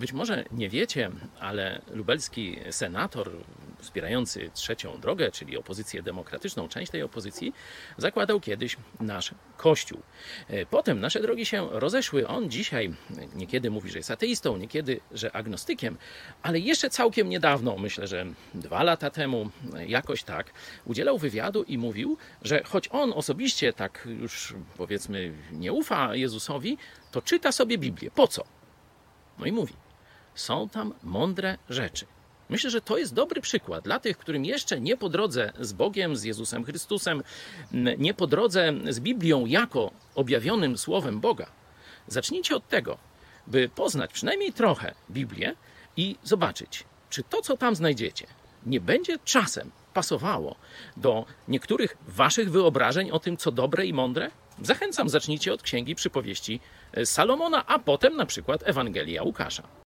Być może nie wiecie, ale lubelski senator wspierający trzecią drogę, czyli opozycję demokratyczną, część tej opozycji, zakładał kiedyś nasz Kościół. E, Potem nasze drogi się rozeszły. On dzisiaj niekiedy mówi, że jest ateistą, niekiedy, że agnostykiem, ale jeszcze całkiem niedawno, myślę, że dwa lata temu, jakoś tak, udzielał wywiadu i mówił, że choć on osobiście tak już powiedzmy nie ufa Jezusowi, to czyta sobie Biblię. Po co? No i mówi, są tam mądre rzeczy. Myślę, że to jest dobry przykład dla tych, którym jeszcze nie po drodze z Bogiem, z Jezusem Chrystusem, nie po drodze z Biblią jako objawionym słowem Boga. Zacznijcie od tego, by poznać przynajmniej trochę Biblię i zobaczyć, czy to, co tam znajdziecie, nie będzie czasem pasowało do niektórych waszych wyobrażeń o tym, co dobre i mądre? Zachęcam, zacznijcie od księgi przypowieści Salomona, a potem na przykład Ewangelia Łukasza.